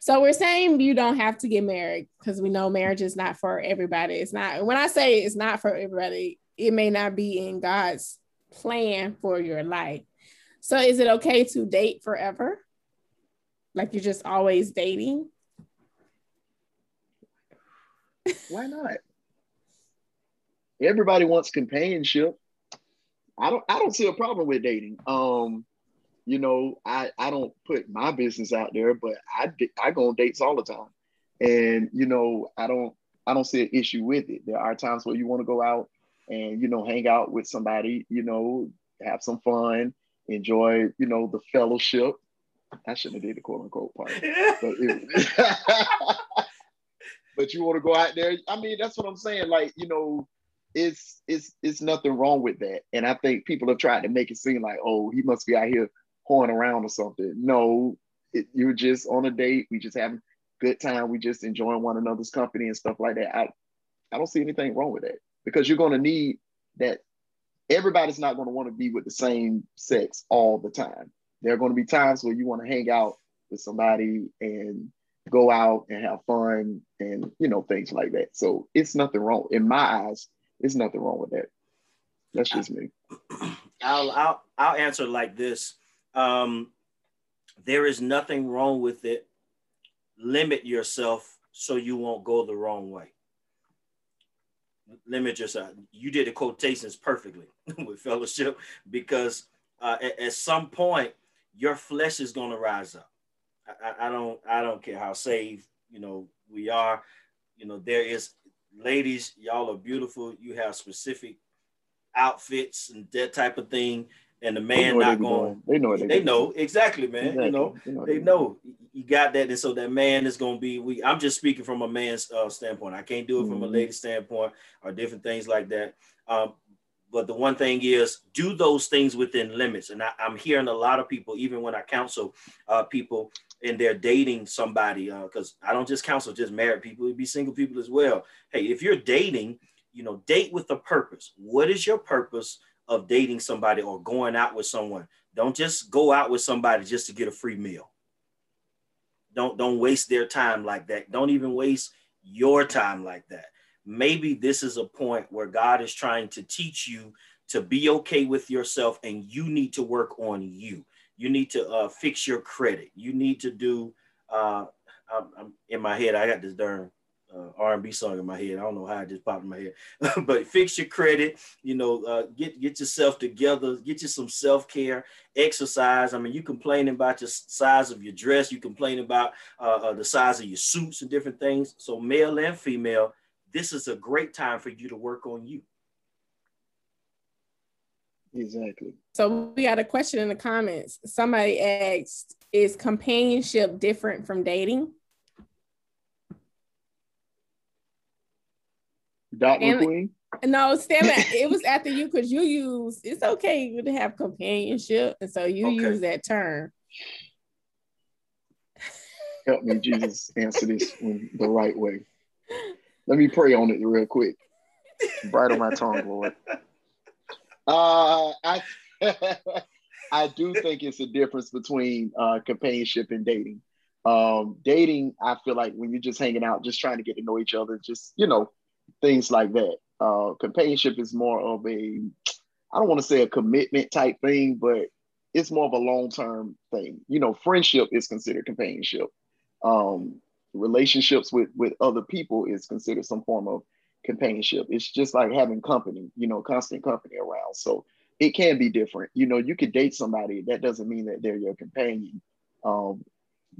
So we're saying you don't have to get married because we know marriage is not for everybody. It's not, when I say it's not for everybody, it may not be in God's plan for your life. So is it okay to date forever? Like you're just always dating? Why not? Everybody wants companionship. I don't I don't see a problem with dating. Um you know, I, I don't put my business out there, but I I go on dates all the time, and you know, I don't I don't see an issue with it. There are times where you want to go out and you know hang out with somebody, you know, have some fun, enjoy you know the fellowship. I shouldn't have did the quote unquote part, but, but you want to go out there. I mean, that's what I'm saying. Like you know, it's it's it's nothing wrong with that. And I think people have tried to make it seem like, oh, he must be out here horn around or something. No, it, you're just on a date. We just having good time. We just enjoying one another's company and stuff like that. I, I don't see anything wrong with that because you're going to need that. Everybody's not going to want to be with the same sex all the time. There are going to be times where you want to hang out with somebody and go out and have fun and you know things like that. So it's nothing wrong in my eyes. It's nothing wrong with that. That's just me. I'll I'll I'll answer like this. Um, there is nothing wrong with it. Limit yourself so you won't go the wrong way. Limit yourself. You did the quotations perfectly with fellowship because uh, at, at, some point your flesh is going to rise up. I, I don't. I don't care how saved you know we are. You know there is ladies. Y'all are beautiful. You have specific outfits and that type of thing, and the man not going. They know. They, they know exactly, man. Exactly. You know, they know. They know. You got that, and so that man is going to be. We. I'm just speaking from a man's uh, standpoint. I can't do it from mm-hmm. a lady standpoint or different things like that. Um, but the one thing is, do those things within limits. And I, am hearing a lot of people, even when I counsel uh, people, and they're dating somebody, because uh, I don't just counsel just married people; it'd be single people as well. Hey, if you're dating, you know, date with a purpose. What is your purpose of dating somebody or going out with someone? Don't just go out with somebody just to get a free meal. Don't don't waste their time like that. Don't even waste your time like that maybe this is a point where God is trying to teach you to be okay with yourself and you need to work on you. You need to uh, fix your credit. You need to do, uh, I'm, I'm in my head, I got this darn uh, R&B song in my head. I don't know how it just popped in my head, but fix your credit. You know, uh, get get yourself together. Get you some self care, exercise. I mean, you complaining about the size of your dress. You complain about uh, uh, the size of your suits and different things. So male and female, this is a great time for you to work on you. Exactly. So we got a question in the comments. Somebody asked, is companionship different from dating? Dot McQueen? No, Stan, it was after you because you use it's okay to have companionship. And so you okay. use that term. Help me, Jesus, answer this the right way. Let me pray on it real quick. Bright on my tongue, Lord. Uh, I I do think it's a difference between uh, companionship and dating. Um, dating, I feel like when you're just hanging out, just trying to get to know each other, just you know, things like that. Uh, companionship is more of a, I don't want to say a commitment type thing, but it's more of a long term thing. You know, friendship is considered companionship. Um, relationships with with other people is considered some form of companionship. It's just like having company, you know, constant company around. So it can be different. You know, you could date somebody. That doesn't mean that they're your companion. Um,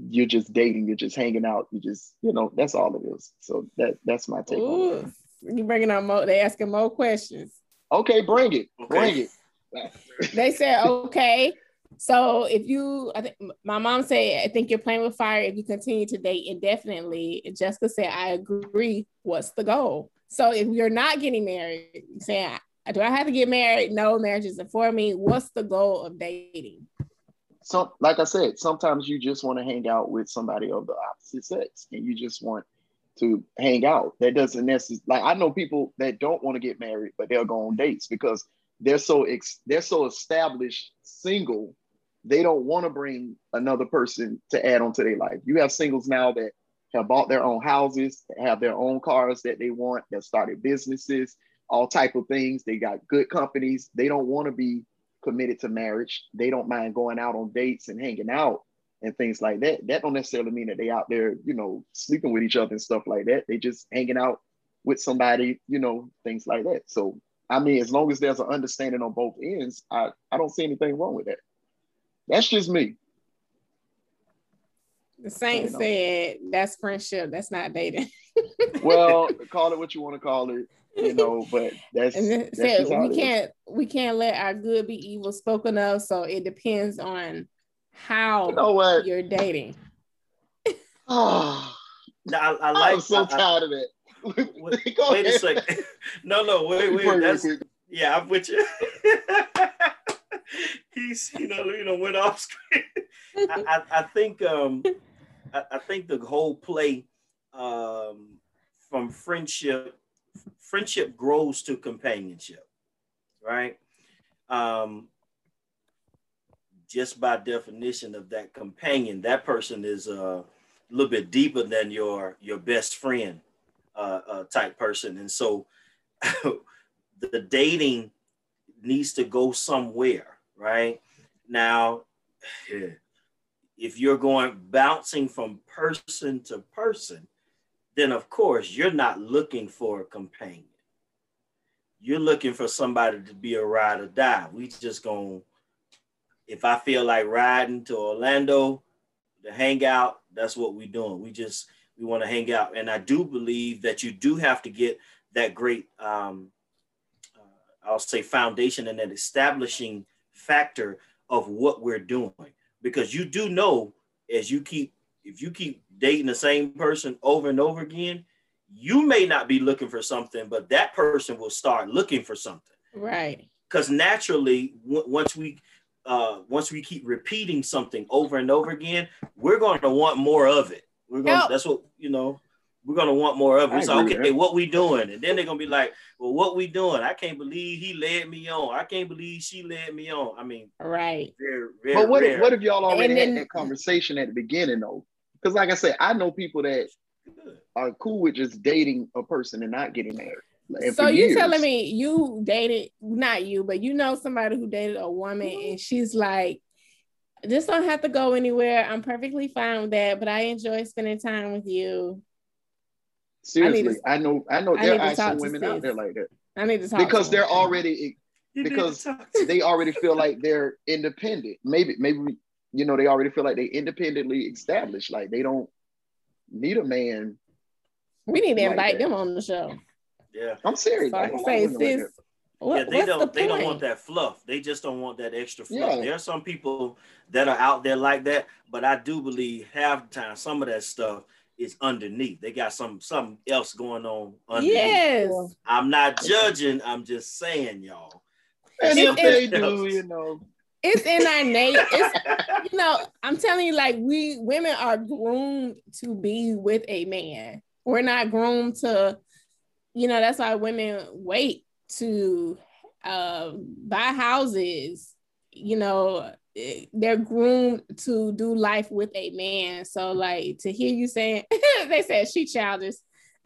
you're just dating. You're just hanging out. You just, you know, that's all it is. So that that's my take. Ooh, you bringing on more? They asking more questions. Okay, bring it. Okay. Bring it. they said okay. So if you, I think my mom said, I think you're playing with fire if you continue to date indefinitely. And Jessica said, I agree. What's the goal? So if you're not getting married, saying, do I have to get married? No, marriage isn't for me. What's the goal of dating? So, like I said, sometimes you just want to hang out with somebody of the opposite sex, and you just want to hang out. That doesn't necessarily like I know people that don't want to get married, but they'll go on dates because they're so ex- they're so established single they don't want to bring another person to add on to their life. You have singles now that have bought their own houses, have their own cars that they want, that started businesses, all type of things. They got good companies. They don't want to be committed to marriage. They don't mind going out on dates and hanging out and things like that. That don't necessarily mean that they out there, you know, sleeping with each other and stuff like that. They just hanging out with somebody, you know, things like that. So I mean, as long as there's an understanding on both ends, I, I don't see anything wrong with that. That's just me. The Saint you know. said that's friendship. That's not dating. well, call it what you want to call it, you know. But that's, that's said, we can't we can't let our good be evil spoken of. So it depends on how you know what? you're dating. oh, I, I like. I'm so I, tired of it. Wait, wait a second. No, no, wait, wait. That's, yeah, I'm with you he's you know you know went off screen. I, I, I, think um I, I, think the whole play um from friendship friendship grows to companionship, right? Um just by definition of that companion, that person is a little bit deeper than your your best friend uh, uh, type person, and so the dating needs to go somewhere right? Now, if you're going bouncing from person to person, then of course you're not looking for a companion. You're looking for somebody to be a ride or die. We just going if I feel like riding to Orlando to hang out, that's what we're doing. We just we want to hang out. And I do believe that you do have to get that great um, uh, I'll say foundation and that establishing factor of what we're doing. Because you do know as you keep if you keep dating the same person over and over again, you may not be looking for something, but that person will start looking for something. Right. Because naturally, w- once we uh, once we keep repeating something over and over again, we're going to want more of it. We're going. That's what you know. We're gonna want more of it. So okay, what we doing? And then they're gonna be like, well, what we doing? I can't believe he led me on. I can't believe she led me on. I mean, right. Very, very but what rare. if, what if y'all already then, had that conversation at the beginning though? Because like I said, I know people that are cool with just dating a person and not getting married. And so you telling me you dated not you, but you know somebody who dated a woman mm-hmm. and she's like, this don't have to go anywhere. I'm perfectly fine with that, but I enjoy spending time with you. Seriously, I, to, I know I know there are some women out there like that. I need to talk because they're already because they already feel like they're independent. Maybe maybe you know they already feel like they independently established. Like they don't need a man. We need to like invite that. them on the show. Yeah, I'm serious. So I can say, sis, what, yeah, they don't. The they don't want that fluff. They just don't want that extra fluff. Yeah. There are some people that are out there like that, but I do believe half the time some of that stuff is underneath. They got some something else going on underneath. Yes. I'm not judging. I'm just saying, y'all. And if they do, you know. It's in our nature. It's you know, I'm telling you, like we women are groomed to be with a man. We're not groomed to, you know, that's why women wait to uh, buy houses, you know, they're groomed to do life with a man. So like to hear you saying they said she childish.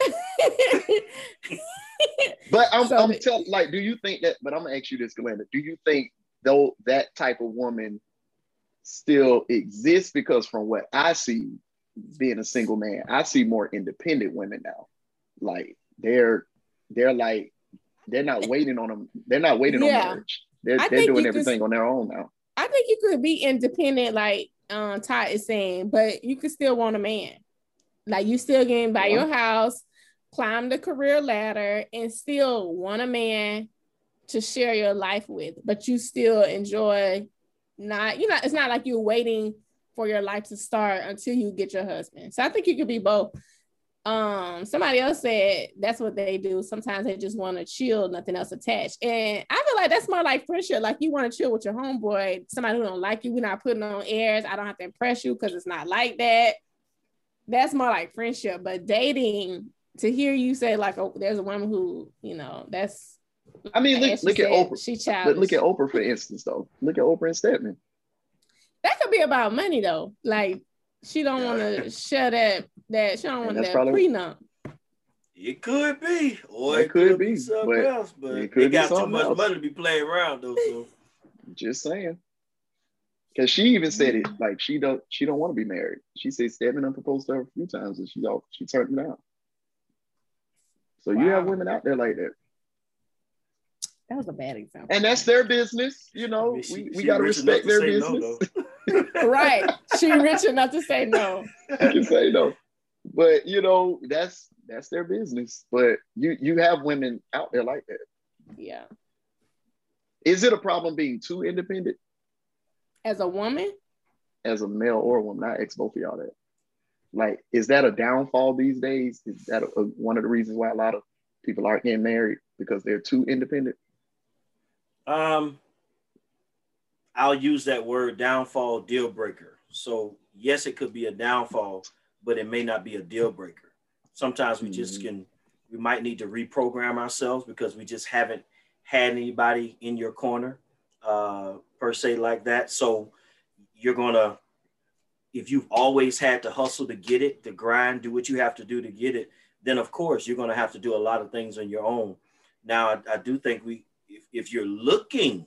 but I'm, so, I'm telling like, do you think that? But I'm gonna ask you this, Glenda. Do you think though that type of woman still exists? Because from what I see, being a single man, I see more independent women now. Like they're they're like they're not waiting on them. They're not waiting yeah. on marriage. They're, they're doing everything could, on their own now. I think you could be independent, like um Todd is saying, but you could still want a man. Like you still getting by yeah. your house, climb the career ladder, and still want a man to share your life with, but you still enjoy not, you know, it's not like you're waiting for your life to start until you get your husband. So I think you could be both um somebody else said that's what they do. Sometimes they just want to chill nothing else attached. And i feel like that's more like friendship. Like you want to chill with your homeboy somebody who don't like you. We're not putting on airs. I don't have to impress you because it's not like that. That's more like friendship. But dating to hear you say like oh there's a woman who you know that's i mean look, look at oprah. she childish. look at oprah for instance though. Look at oprah and stedman that could be about money though. Like she don't want to share that that she don't want that probably, prenup. It could be, or it, it could, could, be, something but else. But it they got too much else. money to be playing around though. So just saying. Cause she even said it like she don't she don't want to be married. She said Stedman proposed to her a few times and she all she turned him down. So wow. you have women out there like that. That was a bad example. And that's their business, you know. I mean, she, we we gotta respect their business. No, right. She rich enough to say no. I can say no. But you know, that's that's their business. But you you have women out there like that. Yeah. Is it a problem being too independent? As a woman? As a male or a woman, I ask both of y'all that. Like, is that a downfall these days? Is that a, a, one of the reasons why a lot of people aren't getting married because they're too independent? Um, I'll use that word downfall deal breaker. So yes, it could be a downfall, but it may not be a deal breaker. Sometimes we just mm-hmm. can, we might need to reprogram ourselves because we just haven't had anybody in your corner uh, per se like that. So you're gonna, if you've always had to hustle to get it, to grind, do what you have to do to get it, then of course you're gonna have to do a lot of things on your own. Now I, I do think we if, if you're looking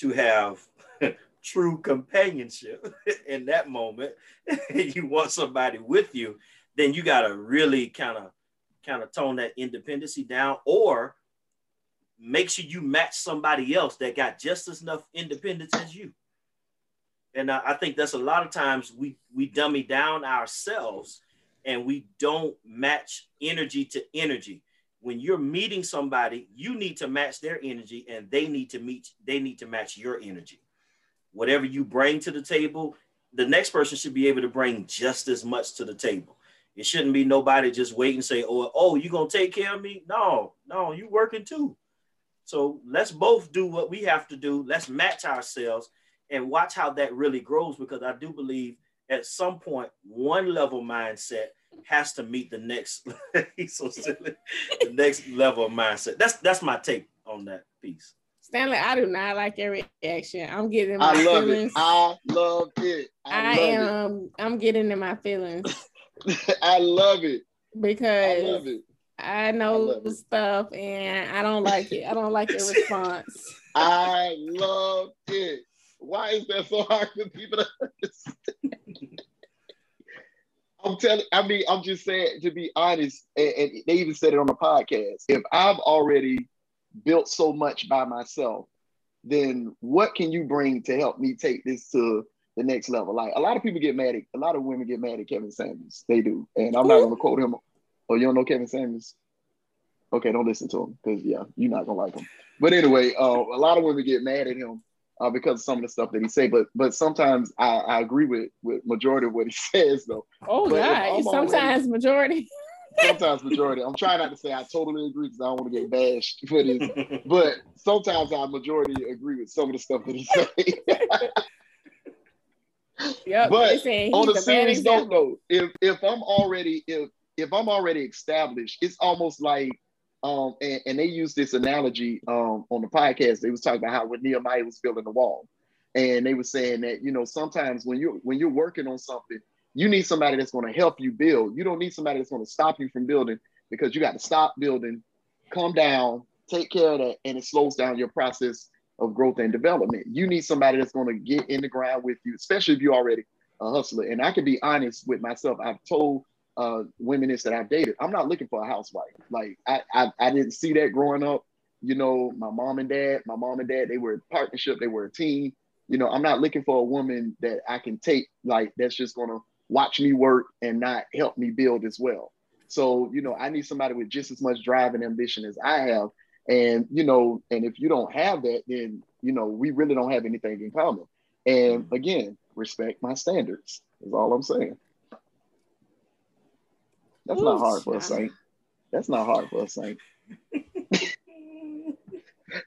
to have true companionship in that moment, and you want somebody with you, then you got to really kind of kind of tone that independency down or make sure you match somebody else that got just as enough independence as you. And I, I think that's a lot of times we we dummy down ourselves and we don't match energy to energy when you're meeting somebody, you need to match their energy and they need to meet, they need to match your energy. Whatever you bring to the table, the next person should be able to bring just as much to the table. It shouldn't be nobody just wait and say, oh, oh, you gonna take care of me? No, no, you working too. So let's both do what we have to do. Let's match ourselves and watch how that really grows because I do believe at some point one level mindset has to meet the next he's so silly the next level of mindset that's that's my take on that piece stanley i do not like your reaction i'm getting my I love feelings. it. I love it. I, I, love am i'm getting in my feelings. I love it. I because love it. I know love it. stuff and I don't like it. I don't like your response. I love it. Why is that so hard for people to understand? I'm telling, I mean, I'm just saying to be honest, and, and they even said it on the podcast. If I've already built so much by myself, then what can you bring to help me take this to the next level? Like a lot of people get mad at, a lot of women get mad at Kevin Samuels. They do. And I'm not going to quote him. Oh, you don't know Kevin Samuels? Okay, don't listen to him because, yeah, you're not going to like him. But anyway, uh, a lot of women get mad at him uh, because of some of the stuff that he say. But but sometimes I, I agree with with majority of what he says though. Oh But God, I'm sometimes majority. Sometimes majority. I'm trying not to say I totally agree because I don't want to get bashed for this. But sometimes I majority agree with some of the stuff that he say. Yep. But on a serious note though, if if I'm already if if I'm already established, it's almost like um and, and they use this analogy um on the podcast. They was talking about how when Nehemiah was building the wall. And they were saying that, you know, sometimes when you're when you're working on something, you need somebody that's going to help you build. You don't need somebody that's going to stop you from building because you got to stop building, come down, take care of that, and it slows down your process of growth and development. You need somebody that's going to get in the ground with you, especially if you're already a hustler. And I can be honest with myself. I've told uh, women this that I've dated. I'm not looking for a housewife. Like I, I, I didn't see that growing up. You know, my mom and dad, my mom and dad, they were a partnership. They were a team. You know, I'm not looking for a woman that I can take like that's just gonna watch me work and not help me build as well. So, you know, I need somebody with just as much drive and ambition as I have. And, you know, and if you don't have that, then, you know, we really don't have anything in common. And again, respect my standards is all I'm saying. That's not hard for a saint. That's not hard for a saint.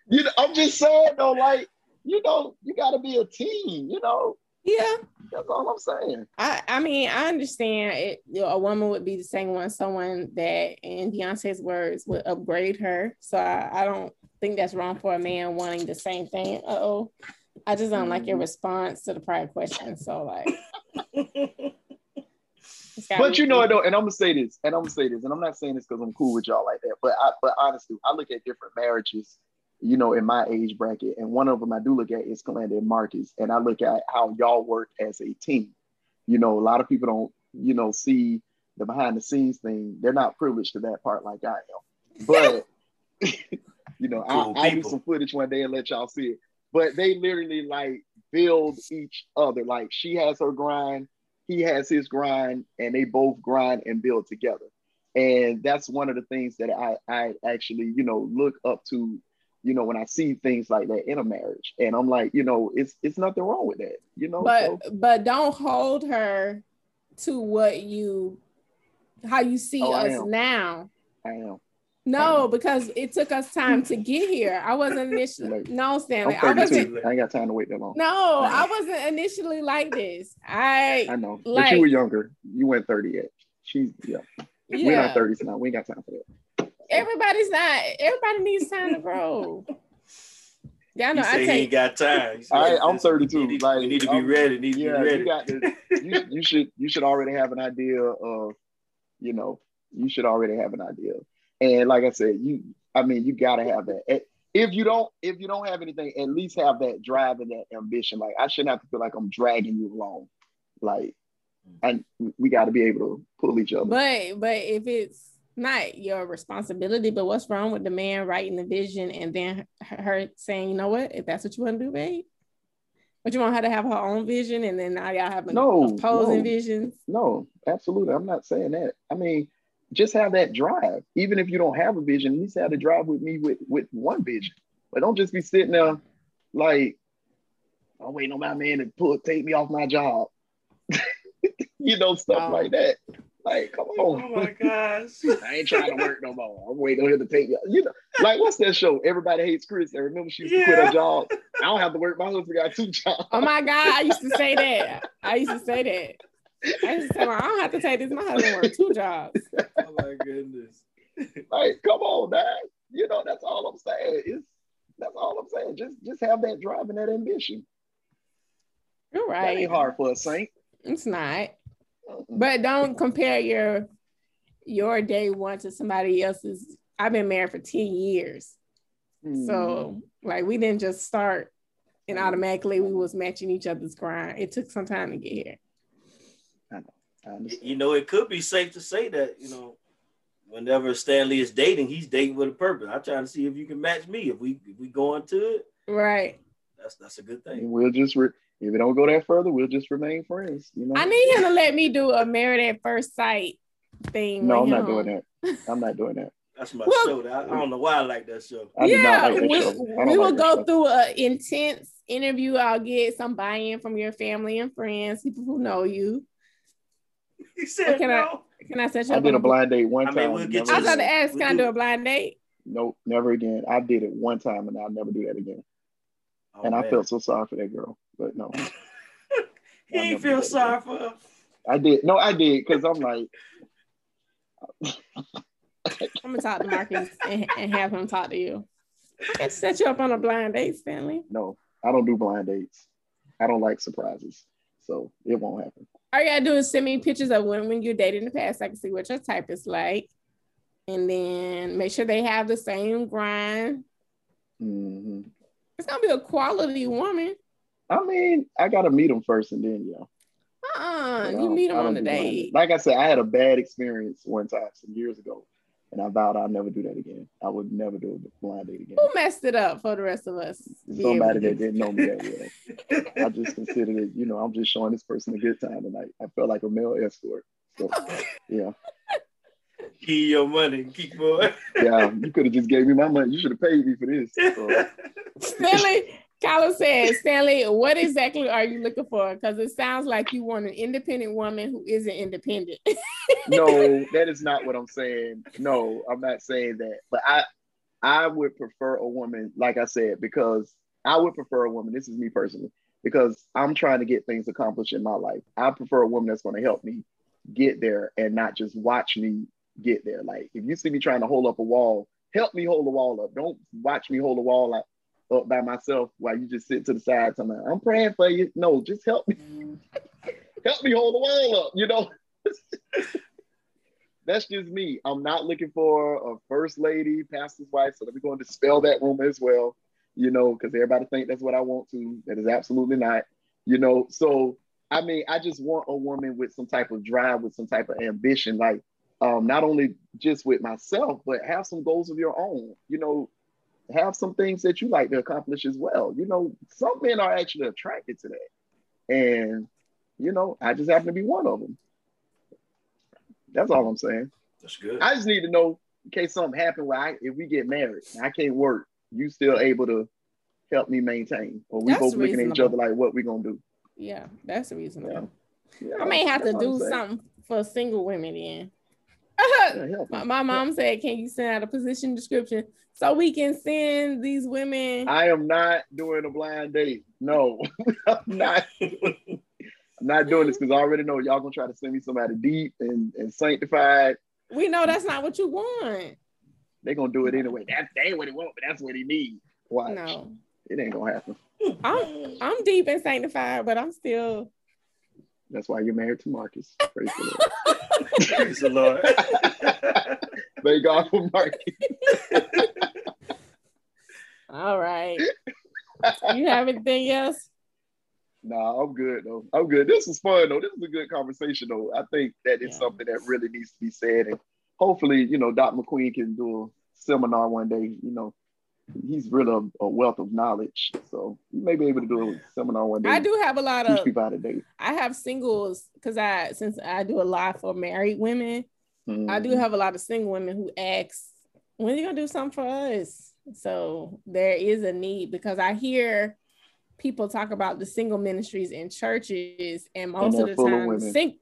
You know, I'm just saying though, like, you know, you gotta be a team, you know. Yeah. That's all I'm saying. I, I mean, I understand it. You know, a woman would be the same one, someone that, in Beyonce's words, would upgrade her. So I, I don't think that's wrong for a man wanting the same thing. Uh oh. I just don't like your response to the prior question. So, like, it's But you know, though, and I'm gonna say this, and I'm gonna say this, and I'm not saying this because I'm cool with y'all like that. But I, but honestly, I look at different marriages, you know, in my age bracket, and one of them I do look at is Calanda and Marcus, and I look at how y'all work as a team. You know, a lot of people don't, you know, see the behind the scenes thing. They're not privileged to that part like I am. But you know, Cool I, I'll do some footage one day and let y'all see it. But they literally like build each other. Like she has her grind, he has his grind, and they both grind and build together. And that's one of the things that I, I actually, you know, look up to, you know, when I see things like that in a marriage. And I'm like, you know, it's it's nothing wrong with that, you know. but So, but don't hold her to what you how you see Oh, us now. I am. No, because it took us time to get here. I wasn't initially Like, no Stanley. I'm wasn't I ain't got time to wait that long. no, I wasn't initially like this. I I know. but you were younger. You went 30 yet. She's yeah. yeah. We're not yeah. 30s now. We ain't got time for that. Everybody's not. Everybody needs time to grow. Y'all know He I say he ain't got time. He said, All right, I'm 32, We need, like, we need to be I'm- ready. Need to be ready. you got you, you should you should already have an idea of, you know, you should already have an idea. And like I said, you I mean, you gotta have that. If you don't, if you don't have anything, at least have that drive and that ambition. Like I shouldn't have to feel like I'm dragging you along. Like, and we got to be able to pull each other. but but if it's not your responsibility, but what's wrong with the man writing the vision and then her- her saying, you know what, if that's what you want to do, babe. But you want her to have her own vision and then now y'all have No, opposing no. visions. No, absolutely. I'm not saying that. I mean, just have that drive. Even if you don't have a vision, at least have the drive with me with with one vision. But don't just be sitting there like, I'm waiting on my man to pull take me off my job. you know, stuff like that. Like, come on. Oh my gosh. I ain't trying to work no more. I'm waiting on him to take me. You know, like what's that show? Everybody hates Chris. I remember she used to quit her job. I don't have to work. My husband got two jobs. Oh my God. I used to say that. I used to say that. I just tell say, I don't have to take this. My husband worked two jobs. Oh my goodness. like, come on, man. You know, that's all I'm saying. It's that's all I'm saying. Just just have that drive and that ambition. You're That right. ain't hard for a saint. It's not. But don't compare your your day one to somebody else's. I've been married for 10 years. Mhm. So like we didn't just start and automatically we was matching each other's grind. It took some time to get here. I understand. You know, it could be safe to say that, you know, whenever Stanley is dating, he's dating with a purpose. I'm trying to see if you can match me. If we if we go into it, Right. that's that's a good thing. we'll just re- if it don't go that further, we'll just remain friends. You know. I need him to let me do a married at first sight thing. no, I'm with not doing that. I'm not doing that. That's my Well- show. That I, I don't know why I like that show. I yeah, not like that we, show. I we will like go show. through an intense interview. I'll get some buy-in from your family and friends, people who know you. He said can I- Can I set you I up did a blind date one I mean, time. we'll get never I to was about to ask, We can I do- do a blind date? Nope, never again. I did it one time and I'll never do that again. Oh, and I felt so sorry for that girl, but no, he I'll ain't feel do that sorry for her. I did. No, I did because I'm like, I'm gonna talk to Marcus and, and have him talk to you. I can set you up on a blind date, Stanley. no, I don't do blind dates. I don't like surprises, so it won't happen. All you gotta do is send me pictures of women you dated in the past. I can see what your type is like. And then make sure they have the same grind. hmm It's gonna be a quality woman. I mean, I gotta meet them first, and then. Uh-uh. But I You don't- meet them on the date. Like I said, I had a bad experience one time some years ago, and I vowed I'd never do that again. I would never do a blind date again. Who messed it up for the rest of us? Somebody that didn't know me that well. I just considered it, you know, I'm just showing this person a good time tonight. I felt like a male escort. So yeah. Keep your money, keep boy. Yeah, you could have just gave me my money. You should have paid me for this. So, Stanley, Kyla said, Stanley, what exactly are you looking for? Because it sounds like you want an independent woman who isn't independent. no, that is not what I'm saying. No, I'm not saying that. But I I would prefer a woman, like I said, because I would prefer a woman. This is me personally, because I'm trying to get things accomplished in my life. I prefer a woman that's going to help me get there and not just watch me get there. Like if you see me trying to hold up a wall, help me hold the wall up. Don't watch me hold the wall up, up by myself while you just sit to the side. I'm praying for you. No, just help me. help me hold the wall up. You know. That's just me. I'm not looking for a first lady, pastor's wife. So let me go and dispel that rumor as well, you know, because everybody think that's what I want to. That is absolutely not, you know. So I mean, I just want a woman with some type of drive, with some type of ambition, like um, not only just with myself, but have some goals of your own. You know, have some things that you like to accomplish as well. You know, some men are actually attracted to that, and you know, I just happen to be one of them. That's all I'm saying. That's good. I just need to know in case something happened where I, if we get married, and I can't work, you still able to help me maintain, or we That's both looking at each other like, what we gonna do? yeah, that's reasonable. Yeah, I may have to that's what I'm do something for single women then. Yeah, help my, my mom said, Can you send out a position description so we can send these women? I am not doing a blind date. No, I'm not. I'm not doing this because I already know y'all gonna try to send me somebody deep and, and sanctified. we know that's not what you want. They're gonna do it anyway. That, that ain't what he want, but that's what he need. Watch. No. It ain't gonna happen. I'm I'm deep and sanctified, but I'm still That's why you're married to Marcus. Praise the Lord. Praise the Lord. Lord. Thank God for Marcus. all right. You have anything else? Nah, I'm good though. I'm good. This was fun though. This is a good conversation though. I think that is Yeah. something that really needs to be said, and hopefully, you know, Dr. McQueen can do a seminar one day. You know, he's really a, a wealth of knowledge, so you may be able to do a seminar one day. I do have a lot of people how to date. I have singles because I since I do a lot for married women. mm-hmm. I do mm-hmm. have a lot of single women who ask, when are you gonna do something for us? So there is a need because I hear people talk about the single ministries in churches, and most and of the time, sing-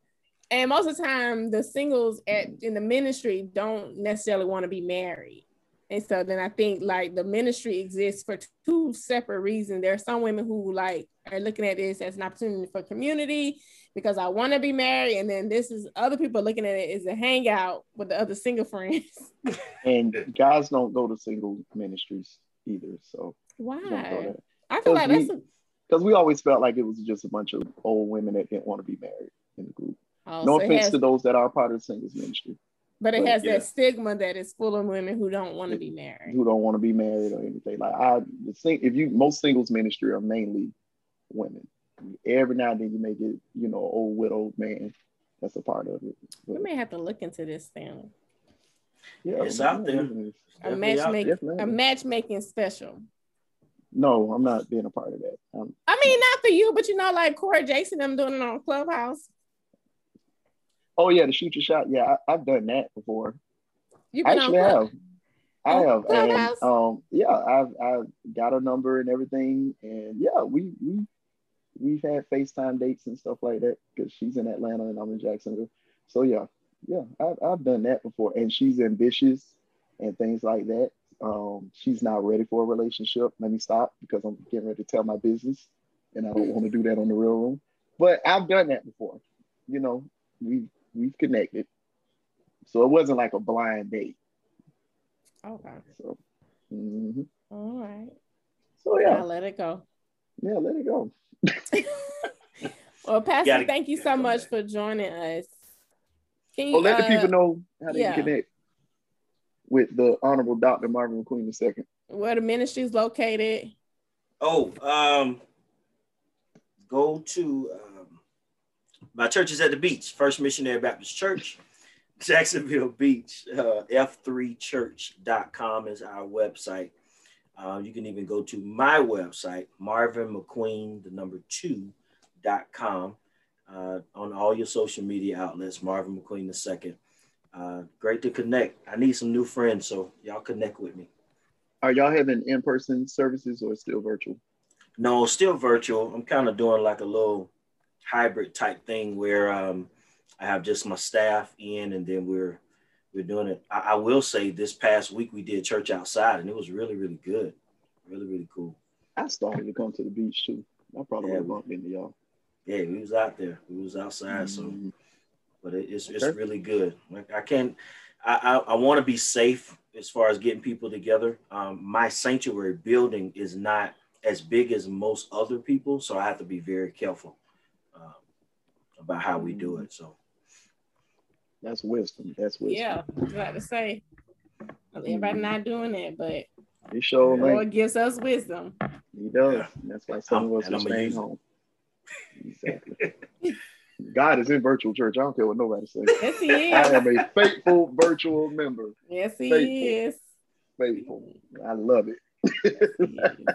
and most of the time, the singles at in the ministry don't necessarily want to be married. And so then I think like the ministry exists for two separate reasons. There are some women who like are looking at this as an opportunity for community because I want to be married. And then this is other people looking at it as a hangout with the other single friends. and guys don't go to single ministries either. So why? I feel like that's because we always felt like it was just a bunch of old women that didn't want to be married in the group. Oh, no so offense has... to those that are part of the singles ministry. But it but, has yeah. that stigma that it's full of women who don't want to be married. Who don't want to be married or anything. Like I think if you most singles ministry are mainly women. Every now and then you may get, you know, old widow man that's a part of it. But, we may have to look into this thing. Yeah, it's out there. a matchmaking a matchmaking special. No, I'm not being a part of that. I'm, I mean, not for you, but you know, like Corey Jason, I'm doing it on Clubhouse. Oh yeah, the shoot your shot. Yeah, I, have done that before. You actually have. I have, and um, yeah, I've I've got a number and everything, and yeah, we we we've had FaceTime dates and stuff like that because she's in Atlanta and I'm in Jacksonville. So yeah, yeah, I've I've done that before, and she's ambitious and things like that. Um, she's not ready for a relationship. Let me stop because I'm getting ready to tell my business, and I don't want to do that on the real room. But I've done that before. You know, we we've connected. So it wasn't like a blind date. Okay. So, mm-hmm. All right. So yeah, I'll let it go. Yeah, let it go. well, Pastor, gotta, thank you so much for joining us. Can you, well, let uh, the people know how they yeah. connect with the Honorable Dr. Marvin McQueen II. Where the ministry is located? Oh, um, go to my church is at the beach, First Missionary Baptist Church, Jacksonville Beach. Uh, F3church.com is our website. Uh, you can even go to my website, Marvin McQueen, the number two two.com, uh, on all your social media outlets, Marvin McQueen the second. Uh, great to connect. I need some new friends, so y'all connect with me. Are y'all having in-person services or still virtual? No, still virtual. I'm kind of doing like a little hybrid type thing where um, I have just my staff in, and then we're we're doing it. I, I, will say this past week we did church outside, and it was really really good, really really cool. I started to come to the beach too. I probably yeah, bumped into y'all. Yeah, we was out there. We was outside, mm-hmm. so but it, it's it's really good. Like I can't. I, I, I want to be safe as far as getting people together. Um, my sanctuary building is not as big as most other people, so I have to be very careful about how we do it. So that's wisdom. That's wisdom. Yeah, I was about to say everybody mm-hmm. not doing it, but he sure the Lord gives us wisdom. He does. Yeah. That's why some of us are staying home. Exactly. God is in virtual church. I don't care what nobody says. Yes, he is. I am a faithful virtual member. Yes, he faithful. is. Faithful. I love it.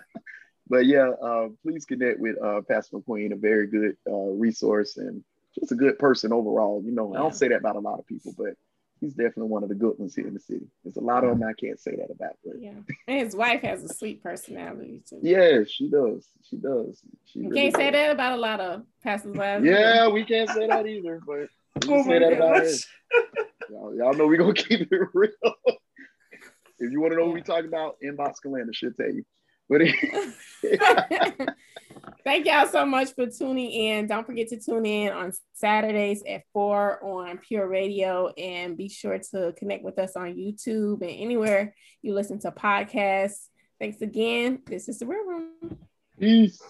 but yeah, uh, please connect with uh, Pastor McQueen, a very good uh, resource and just a good person overall. You know, yeah. I don't say that about a lot of people, but he's definitely one of the good ones here in the city. There's a lot of them I can't say that about. But yeah, and his wife has a sweet personality too. Yeah, she does. She does. She you really can't does. say that about a lot of pastors' wives. Yeah, we can't say that either. But we can oh say that about her. Y'all, y'all know we're gonna keep it real. if you want to know yeah. what we talking about, inbox Kalanda should tell you. But Thank y'all so much for tuning in. Don't forget to tune in on Saturdays at 4 on Pure Radio and be sure to connect with us on YouTube and anywhere you listen to podcasts. Thanks again. This is the Real Room. Peace.